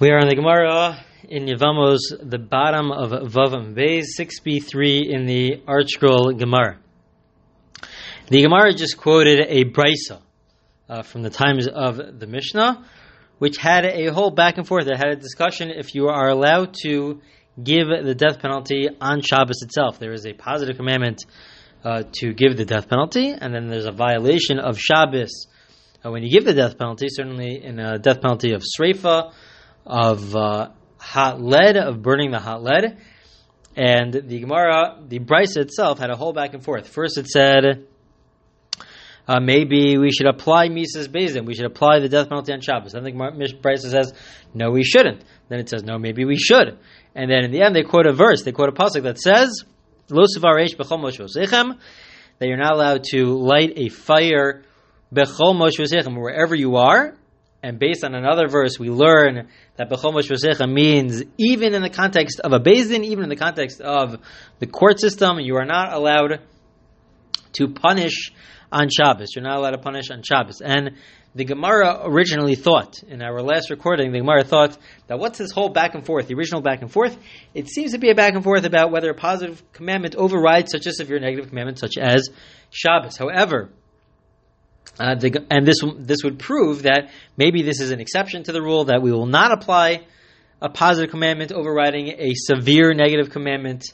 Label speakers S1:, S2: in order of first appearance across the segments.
S1: We are on the Gemara in Yevamos, the bottom of Vavam Beis, 6b3 in the ArtScroll Gemara. The Gemara just quoted a brisa uh, from the times of the Mishnah, which had a whole back and forth. It had a discussion if you are allowed to give the death penalty on Shabbos itself. There is a positive commandment uh, to give the death penalty, and then there's a violation of Shabbos uh, when you give the death penalty, certainly in a death penalty of Sreifa, of uh, hot lead, of burning the hot lead. And the Gemara, the Brisa itself, had a whole back and forth. First, it said uh, maybe we should apply Mises Beis Din, we should apply the death penalty on Shabbos. Then the Brisa says, no, we shouldn't. Then it says, no, maybe we should. And then in the end, they quote a verse, they quote a pasuk that says, that you're not allowed to light a fire wherever you are, and based on another verse, we learn that Bechol Moshe means even in the context of a Din, even in the context of the court system, you are not allowed to punish on Shabbos. You're not allowed to punish on Shabbos. And the Gemara originally thought, in our last recording, the Gemara thought that what's this whole back and forth, the original back and forth? It seems to be a back and forth about whether a positive commandment overrides such a severe negative commandment, such as Shabbos. However, uh, the, and this this would prove that maybe this is an exception to the rule that we will not apply a positive commandment overriding a severe negative commandment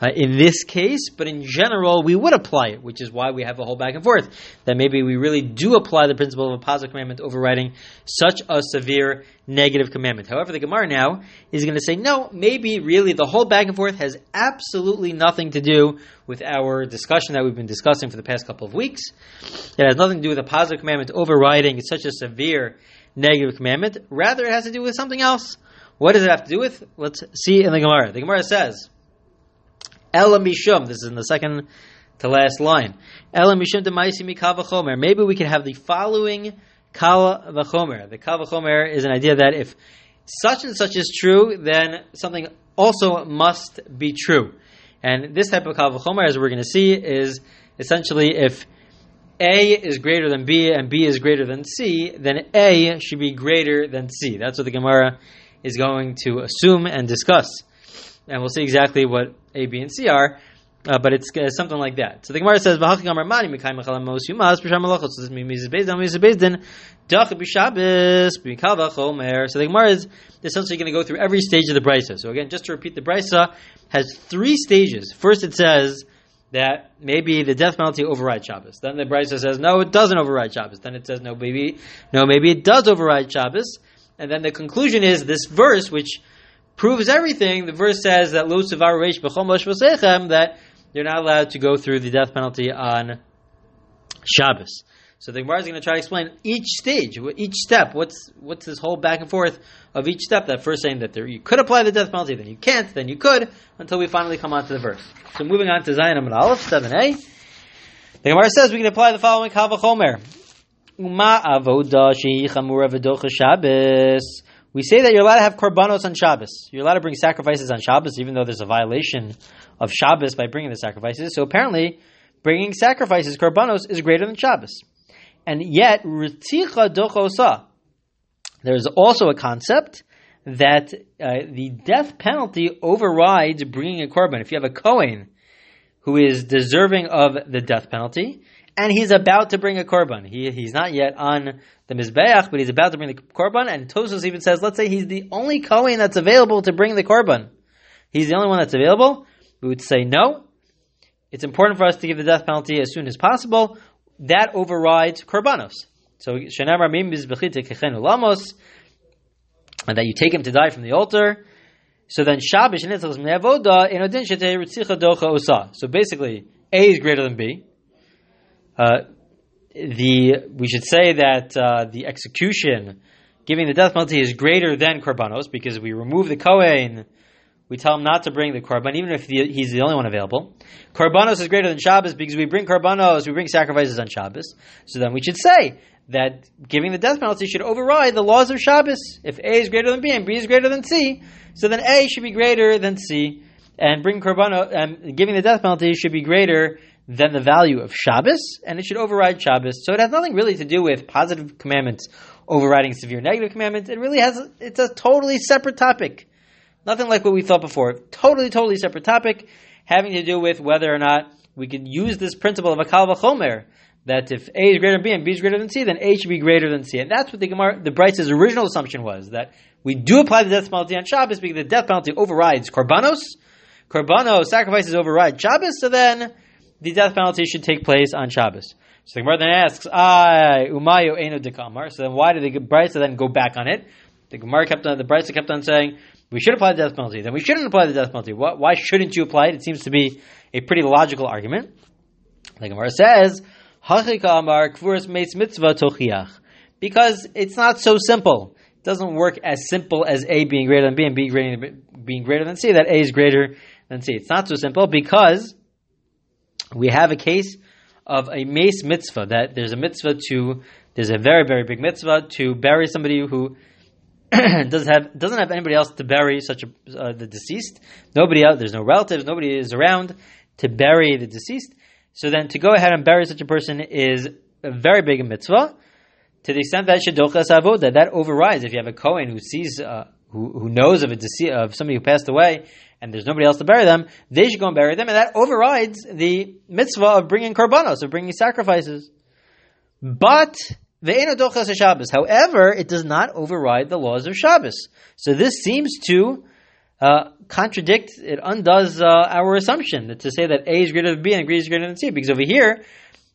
S1: uh, in this case, but in general we would apply it, which is why we have a whole back and forth. That maybe we really do apply the principle of a positive commandment overriding such a severe negative commandment. However, the Gemara now is going to say, no, maybe really the whole back and forth has absolutely nothing to do with our discussion that we've been discussing for the past couple of weeks. It has nothing to do with a positive commandment overriding such a severe negative commandment. Rather, it has to do with something else. What does it have to do with? Let's see in the Gemara. The Gemara says, Ela Mishum, this is in the second to last line. Ela Mishum Demaisi Mikavachomer. Maybe we can have the following Kal v'chomer. The kal v'chomer is an idea that if such and such is true, then something also must be true. And this type of kal v'chomer, as we're going to see, is essentially if A is greater than B and B is greater than C, then A should be greater than C. That's what the Gemara is going to assume and discuss. And we'll see exactly what A, B, and C are. Uh, but it's uh, something like that. So the Gemara says. So this means. So the Gemara is essentially going to go through every stage of the brisa. So again, just to repeat, the brisa has three stages. First, it says that maybe the death penalty overrides Shabbos. Then the brisa says, "No, it doesn't override Shabbos." Then it says, "No, maybe, no, maybe it does override Shabbos." And then the conclusion is this verse, which proves everything. The verse says that lo reish b'chom that you're not allowed to go through the death penalty on Shabbos. So the Gemara is going to try to explain each stage, each step. What's what's this whole back and forth of each step? That first saying that there, you could apply the death penalty, then you can't, then you could, until we finally come on to the verse. So moving on to Zayin Amud Aleph seven A. The Gemara says we can apply the following Kavachomer. Uma avoda shehi chamura v'docha Shabbos. We say that you're allowed to have korbanos on Shabbos. You're allowed to bring sacrifices on Shabbos, even though there's a violation of Shabbos by bringing the sacrifices. So apparently, bringing sacrifices, korbanos, is greater than Shabbos. And yet, riticha dochosa. There's also a concept that uh, the death penalty overrides bringing a korban. If you have a Kohen who is deserving of the death penalty, and he's about to bring a korban. He, he's not yet on the mizbeach, but he's about to bring the korban. And Tosfos even says, let's say he's the only kohen that's available to bring the korban. He's the only one that's available. We would say no. It's important for us to give the death penalty as soon as possible. That overrides korbanos. So shenamar mim lamos, and that you take him to die from the altar. So then Shabbos in odin docha osa. So basically, A is greater than B. Uh, the we should say that uh, the execution, giving the death penalty, is greater than korbanos because we remove the kohen. We tell him not to bring the korban, even if the, he's the only one available. Korbanos is greater than Shabbos because we bring korbanos, we bring sacrifices on Shabbos. So then we should say that giving the death penalty should override the laws of Shabbos. If A is greater than B and B is greater than C, so then A should be greater than C, and bring korbano and giving the death penalty should be greater than the value of Shabbos, and it should override Shabbos. So it has nothing really to do with positive commandments overriding severe negative commandments. It really has, it's a totally separate topic. Nothing like what we thought before. Totally, totally separate topic having to do with whether or not we can use this principle of a kal v'chomer, that if A is greater than B and B is greater than C, then A should be greater than C. And that's what the Gemara, the Brisa's original assumption was, that we do apply the death penalty on Shabbos because the death penalty overrides Korbanos. Korbanos, sacrifices override Shabbos, so then the death penalty should take place on Shabbos. So the Gemara then asks, "I umayu eno dekamar." So then, why did the Brisa then go back on it? The Gemara kept on, the Brisa kept on saying, "We should apply the death penalty." Then we shouldn't apply the death penalty. Why shouldn't you apply it? It seems to be a pretty logical argument. The Gemara says, "Hachika amar kvuras meis mitzvah tochiach," because it's not so simple. It doesn't work as simple as A being greater than B and B being greater than C. That A is greater than C. It's not so simple because we have a case of a meis mitzvah that there's a mitzvah to there's a very very big mitzvah to bury somebody who doesn't have doesn't have anybody else to bury such a uh, the deceased. Nobody else. There's no relatives. Nobody is around to bury the deceased. So then to go ahead and bury such a person is a very big mitzvah. To the extent that shedochas avoda that overrides if you have a kohen who sees uh, who, who knows of a dece- of somebody who passed away and there's nobody else to bury them, they should go and bury them, and that overrides the mitzvah of bringing korbanos, of bringing sacrifices. But the Shabbos. However, it does not override the laws of Shabbos. So this seems to uh, contradict, it undoes uh, our assumption that to say that A is greater than B and B is greater than C. Because over here,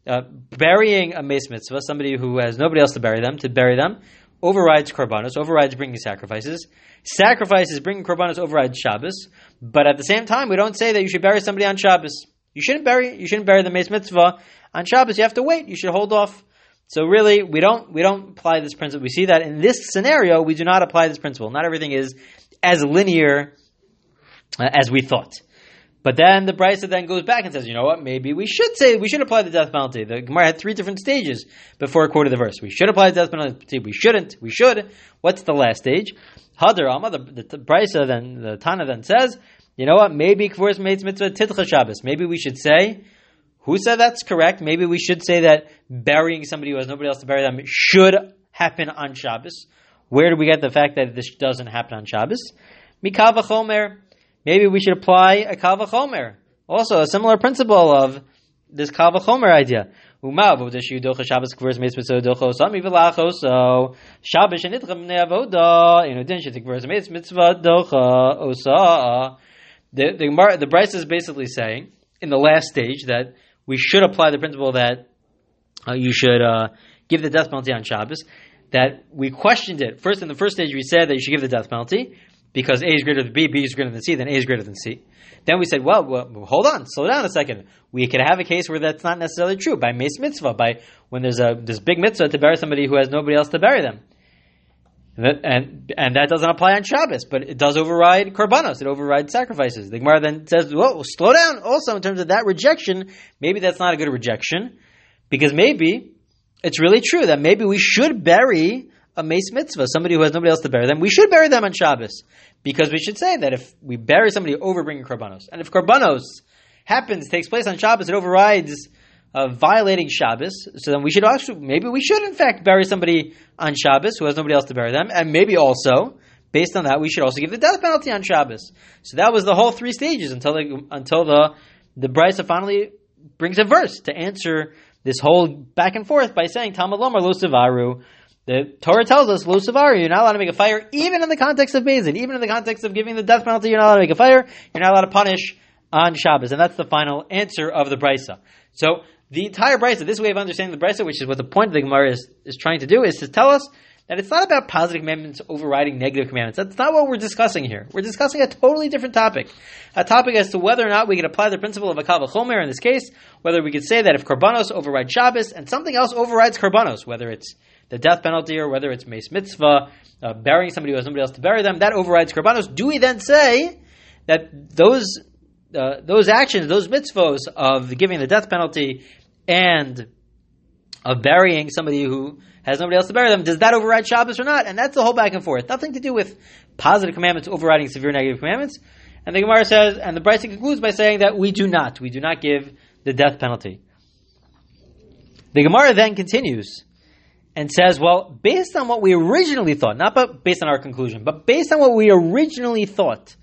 S1: uh, burying a meis mitzvah, somebody who has nobody else to bury them, to bury them, overrides korbanos, overrides bringing sacrifices. Sacrifices, bringing korbanos, overrides Shabbos. But at the same time, we don't say that you should bury somebody on Shabbos. You shouldn't bury you shouldn't bury the meis mitzvah on Shabbos. You have to wait. You should hold off. So really, we don't we don't apply this principle. We see that in this scenario, we do not apply this principle. Not everything is as linear uh, as we thought. But then the Brisa then goes back and says, you know what? Maybe we should say we should apply the death penalty. The Gemara had three different stages before it quoted the verse. We should apply the death penalty. We shouldn't. We should. What's the last stage? Hadar Amma, the, the, Brisa then the Tana then says, you know what? Maybe Kvuras Meis Mitzvah Titcha Shabbos. Maybe we should say, who said that's correct? Maybe we should say that burying somebody who has nobody else to bury them should happen on Shabbos. Where do we get the fact that this doesn't happen on Shabbos? Mikava Chomer. Maybe we should apply a Kava Chomer. Also, a similar principle of this Kava Chomer idea. Shabbos mitzvah docha osa. The the the Brisa is basically saying in the last stage that we should apply the principle that uh, you should uh, give the death penalty on Shabbos. That we questioned it first in the first stage. We said that you should give the death penalty because A is greater than B, B is greater than C, then A is greater than C. Then we said, well, well, hold on, slow down a second. We could have a case where that's not necessarily true by meis mitzvah, by when there's a this big mitzvah to bury somebody who has nobody else to bury them. And that, and, and that doesn't apply on Shabbos, but it does override korbanos. It overrides sacrifices. The Gemara then says, well, slow down. Also, in terms of that rejection, maybe that's not a good rejection, because maybe it's really true that maybe we should bury a meis mitzvah, somebody who has nobody else to bury them, we should bury them on Shabbos. Because we should say that if we bury somebody over bringing korbanos, and if korbanos happens, takes place on Shabbos, it overrides uh, violating Shabbos, so then we should also, maybe we should in fact bury somebody on Shabbos who has nobody else to bury them, and maybe also, based on that, we should also give the death penalty on Shabbos. So that was the whole three stages until the, until the, the Brisa finally brings a verse to answer this whole back and forth by saying, Talmud Lomar Lo Sivaru, the Torah tells us, Lo you're not allowed to make a fire, even in the context of Beis Din, even in the context of giving the death penalty, you're not allowed to make a fire, you're not allowed to punish on Shabbos. And that's the final answer of the Brisa. So, the entire Brisa, this way of understanding the Brisa, which is what the point of the Gemara is, is trying to do, is to tell us that it's not about positive commandments overriding negative commandments. That's not what we're discussing here. We're discussing a totally different topic. A topic as to whether or not we can apply the principle of a kava chomer in this case, whether we could say that if korbanos overrides Shabbos and something else overrides korbanos, whether it's the death penalty or whether it's meis mitzvah, uh, burying somebody who has somebody else to bury them, that overrides korbanos. Do we then say that those uh, those actions, those mitzvahs of giving the death penalty and of burying somebody who has nobody else to bury them, does that override Shabbos or not? And that's the whole back and forth. Nothing to do with positive commandments overriding severe negative commandments. And the Gemara says, and the Brisa concludes by saying that we do not. We do not give the death penalty. The Gemara then continues and says, well, based on what we originally thought, not but based on our conclusion, but based on what we originally thought,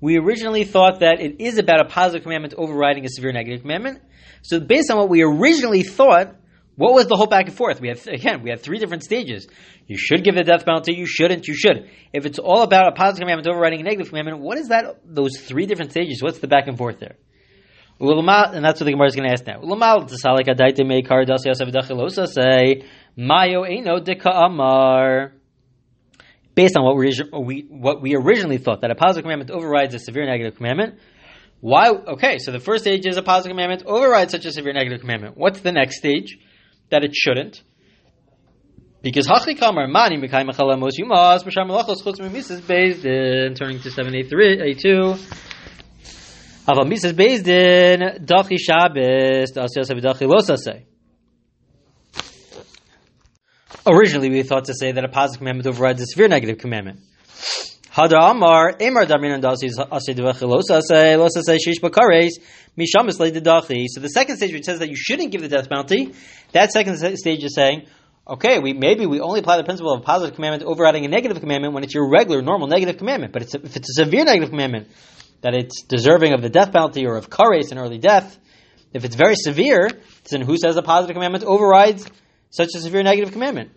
S1: we originally thought that it is about a positive commandment overriding a severe negative commandment. So based on what we originally thought, what was the whole back and forth? We have again, we have three different stages. You should give the death penalty. You shouldn't. You should. If it's all about a positive commandment overriding a negative commandment, what is that? Those three different stages. What's the back and forth there? And that's what the Gemara is going to ask now. Say mayo eno amar. Based on what we what we originally thought that a positive commandment overrides a severe negative commandment. Why? Okay, so the first stage is a positive commandment overrides such a severe negative commandment. What's the next stage? That it shouldn't. Because hachi kamar mani mekai mechalamos yumas b'shar malachos chutz memises based in turning to seven eight three eight two. Aval mises based in dachi shabbos asiyas dachi losasei. Originally, we thought to say that a positive commandment overrides a severe negative commandment. And. So the second stage which says that you shouldn't give the death penalty, that second stage is saying, okay, we maybe we only apply the principle of a positive commandment overriding a negative commandment when it's your regular, normal negative commandment. But it's if it's a severe negative commandment, that it's deserving of the death penalty or of kares, an early death, if it's very severe, then who says a positive commandment overrides such a severe negative commandment?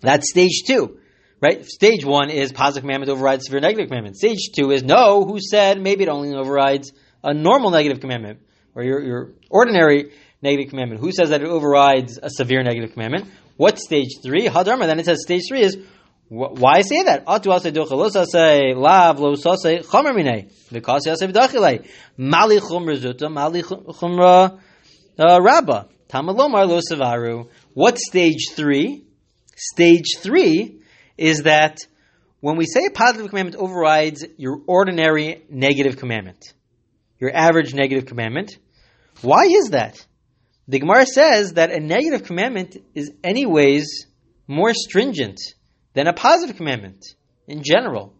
S1: That's stage two. Right? Stage one is positive commandment overrides severe negative commandment. Stage two is no, who said maybe it only overrides a normal negative commandment or your, your ordinary negative commandment. Who says that it overrides a severe negative commandment? What stage three? Hadarma. Then it says stage three is why say that? Atu ase say lav lo say chomer mali uh, rabba tamalomar lo. What stage three? Stage three is that when we say a positive commandment overrides your ordinary negative commandment, your average negative commandment, why is that? The Gemara says that a negative commandment is anyways more stringent than a positive commandment in general.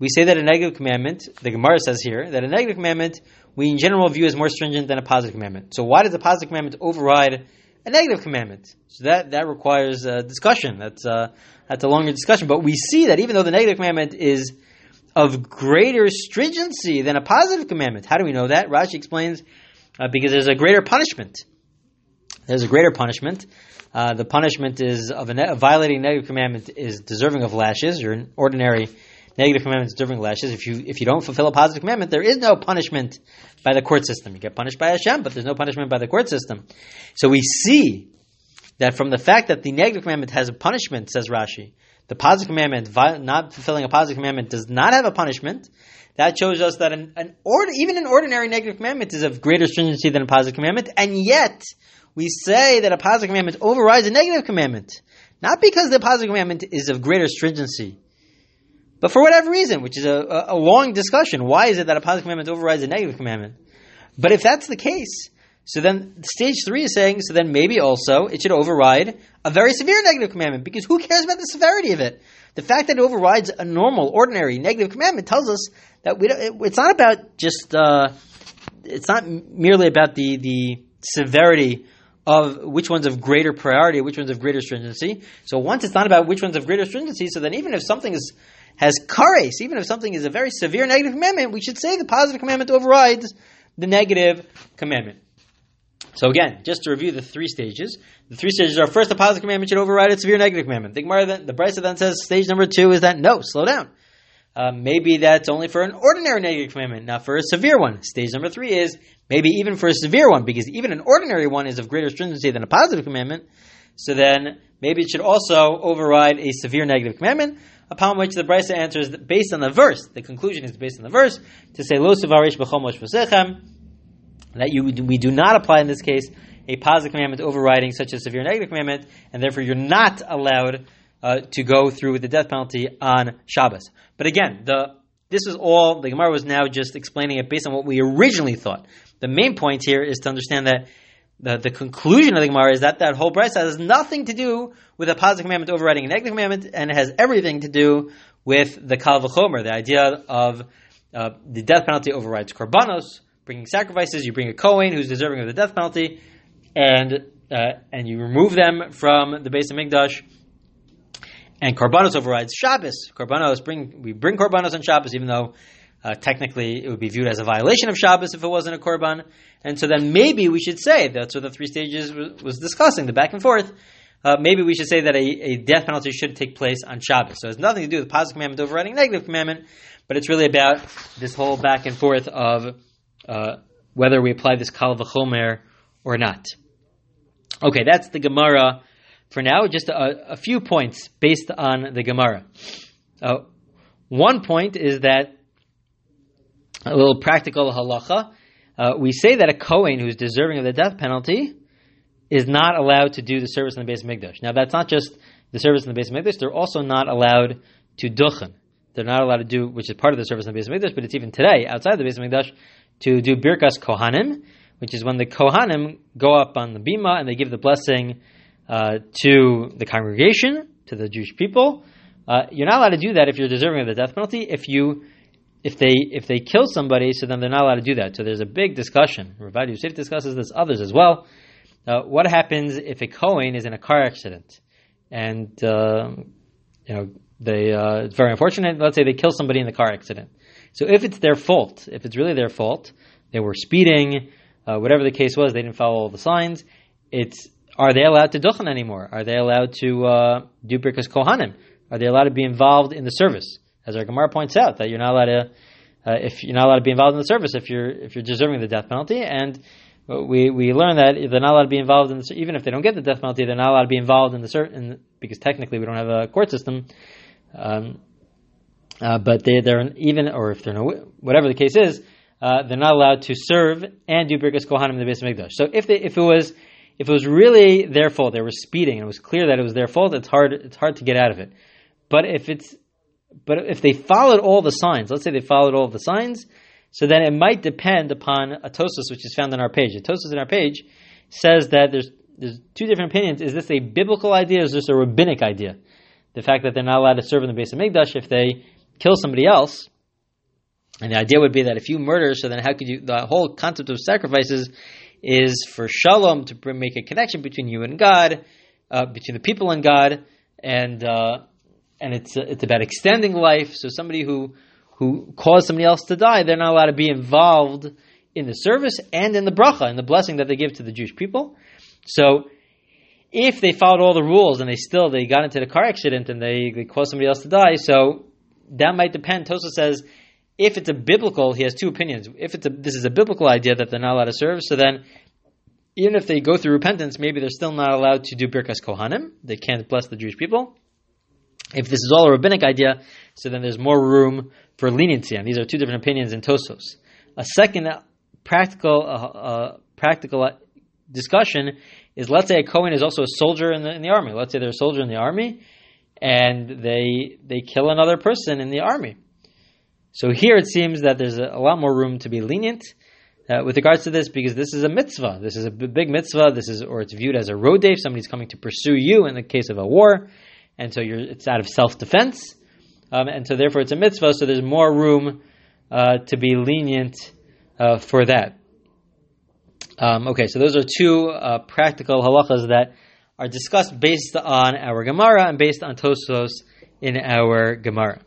S1: We say that a negative commandment, the Gemara says here, that a negative commandment we in general view as more stringent than a positive commandment. So why does a positive commandment override a negative commandment? So that, that requires a discussion. That's, uh, that's a longer discussion. But we see that even though the negative commandment is of greater stringency than a positive commandment, how do we know that? Rashi explains uh, because there's a greater punishment. There's a greater punishment. Uh, the punishment is of a, ne- violating negative commandment is deserving of lashes. Your ordinary negative commandments of lashes. If you if you don't fulfill a positive commandment, there is no punishment by the court system. You get punished by Hashem, but there's no punishment by the court system. So we see that from the fact that the negative commandment has a punishment, says Rashi, the positive commandment, not fulfilling a positive commandment, does not have a punishment. That shows us that an, an even an ordinary negative commandment is of greater stringency than a positive commandment, and yet we say that a positive commandment overrides a negative commandment. Not because the positive commandment is of greater stringency, but for whatever reason, which is a, a, long discussion. Why is it that a positive commandment overrides a negative commandment? But if that's the case, so then stage three is saying, so then maybe also it should override a very severe negative commandment, because who cares about the severity of it? The fact that it overrides a normal, ordinary negative commandment tells us that we it, it's not about just, uh, it's not merely about the, the severity of which one's of greater priority, which one's of greater stringency. So once it's not about which one's of greater stringency, so then even if something is has kares, even if something is a very severe negative commandment, we should say the positive commandment overrides the negative commandment. So again, just to review the three stages, the three stages are first, the positive commandment should override a severe negative commandment. The Gemara the Brisa then says stage number two is that no, slow down. Uh, maybe that's only for an ordinary negative commandment, not for a severe one. Stage number three is maybe even for a severe one, because even an ordinary one is of greater stringency than a positive commandment. So then maybe it should also override a severe negative commandment, upon which the Brisa answers based on the verse. The conclusion is based on the verse to say lo that you we do not apply in this case a positive commandment overriding such a severe negative commandment, and therefore you're not allowed uh, to go through with the death penalty on Shabbos. But again, the this is all the Gemara was now just explaining it based on what we originally thought. The main point here is to understand that the, the conclusion of the Gemara is that that whole brisa has nothing to do with a positive commandment overriding a negative commandment, and it has everything to do with the kal the idea of uh, the death penalty overrides korbanos, bringing sacrifices. You bring a Kohen who's deserving of the death penalty, and uh, and you remove them from the base of Mikdash, and Korbanos overrides Shabbos. Korbanos bring we bring Korbanos on Shabbos, even though uh, technically it would be viewed as a violation of Shabbos if it wasn't a Korban. And so then maybe we should say that's what the three stages was, was discussing, the back and forth. Uh, maybe we should say that a, a, death penalty should take place on Shabbos. So it has nothing to do with positive commandment overriding negative commandment, but it's really about this whole back and forth of uh, whether we apply this kal v'chomer or not. Okay, that's the Gemara for now. Just a, a few points based on the Gemara. Uh, one point is that a little practical halacha. Uh, we say that a Kohen who's deserving of the death penalty is not allowed to do the service in the base of Mikdash. Now, that's not just the service in the base of Mikdash, they're also not allowed to duchen. They're not allowed to do, which is part of the service in the base of Mikdash, but it's even today, outside the base of Mikdash, to do Birkas Kohanim, which is when the Kohanim go up on the Bima and they give the blessing uh, to the congregation, to the Jewish people. Uh, you're not allowed to do that if you're deserving of the death penalty. If you if they if they kill somebody, so then they're not allowed to do that. So there's a big discussion. Ravad Yosef discusses this, others as well. Uh, what happens if a Kohen is in a car accident and uh, you know they uh, it's very unfortunate. Let's say they kill somebody in the car accident. So if it's their fault, if it's really their fault, they were speeding, uh, whatever the case was, they didn't follow all the signs. It's are they allowed to duchen anymore? Are they allowed to uh, do birkas kohanim? Are they allowed to be involved in the service? As our Gemara points out, that you're not allowed to, uh, if you're not allowed to be involved in the service if you're if you're deserving the death penalty, and we we learn that they're not allowed to be involved in the, even if they don't get the death penalty, they're not allowed to be involved in the certain because technically we don't have a court system. Um, uh, but they, they're even, or if they're no, whatever the case is, uh, they're not allowed to serve and do birkas kohanim in the base of Mikdash. So if they, if it was if it was really their fault, they were speeding, and it was clear that it was their fault, it's hard it's hard to get out of it. But if it's but if they followed all the signs, let's say they followed all the signs, so then it might depend upon a Tosfos, which is found on our page. A Tosfos in our page says that there's there's two different opinions. Is this a biblical idea or is this a rabbinic idea? The fact that they're not allowed to serve in the base of Mikdash if they kill somebody else. And the idea would be that if you murder, so then how could you, the whole concept of sacrifices is for shalom to make a connection between you and God, uh, between the people and God, and uh, and it's it's about extending life. So somebody who who caused somebody else to die, they're not allowed to be involved in the service and in the bracha and the blessing that they give to the Jewish people. So if they followed all the rules and they still they got into the car accident and they, they caused somebody else to die, so that might depend. Tosa says if it's a biblical, he has two opinions. If it's a this is a biblical idea that they're not allowed to serve, so then even if they go through repentance, maybe they're still not allowed to do birkas kohanim. They can't bless the Jewish people. If this is all a rabbinic idea, so then there's more room for leniency, and these are two different opinions in Tosfos. A second practical uh, uh, practical discussion is let's say a Cohen is also a soldier in the, in the army. Let's say they're a soldier in the army, and they they kill another person in the army. So here it seems that there's a, lot more room to be lenient uh, with regards to this because this is a mitzvah. This is a big mitzvah. This is, or it's viewed as a rodef. If somebody's coming to pursue you in the case of a war, and so it's out of self defense, um, and so therefore it's a mitzvah. So there's more room uh, to be lenient uh, for that. Um, okay, so those are two uh, practical halachas that are discussed based on our Gemara and based on Tosfos in our Gemara.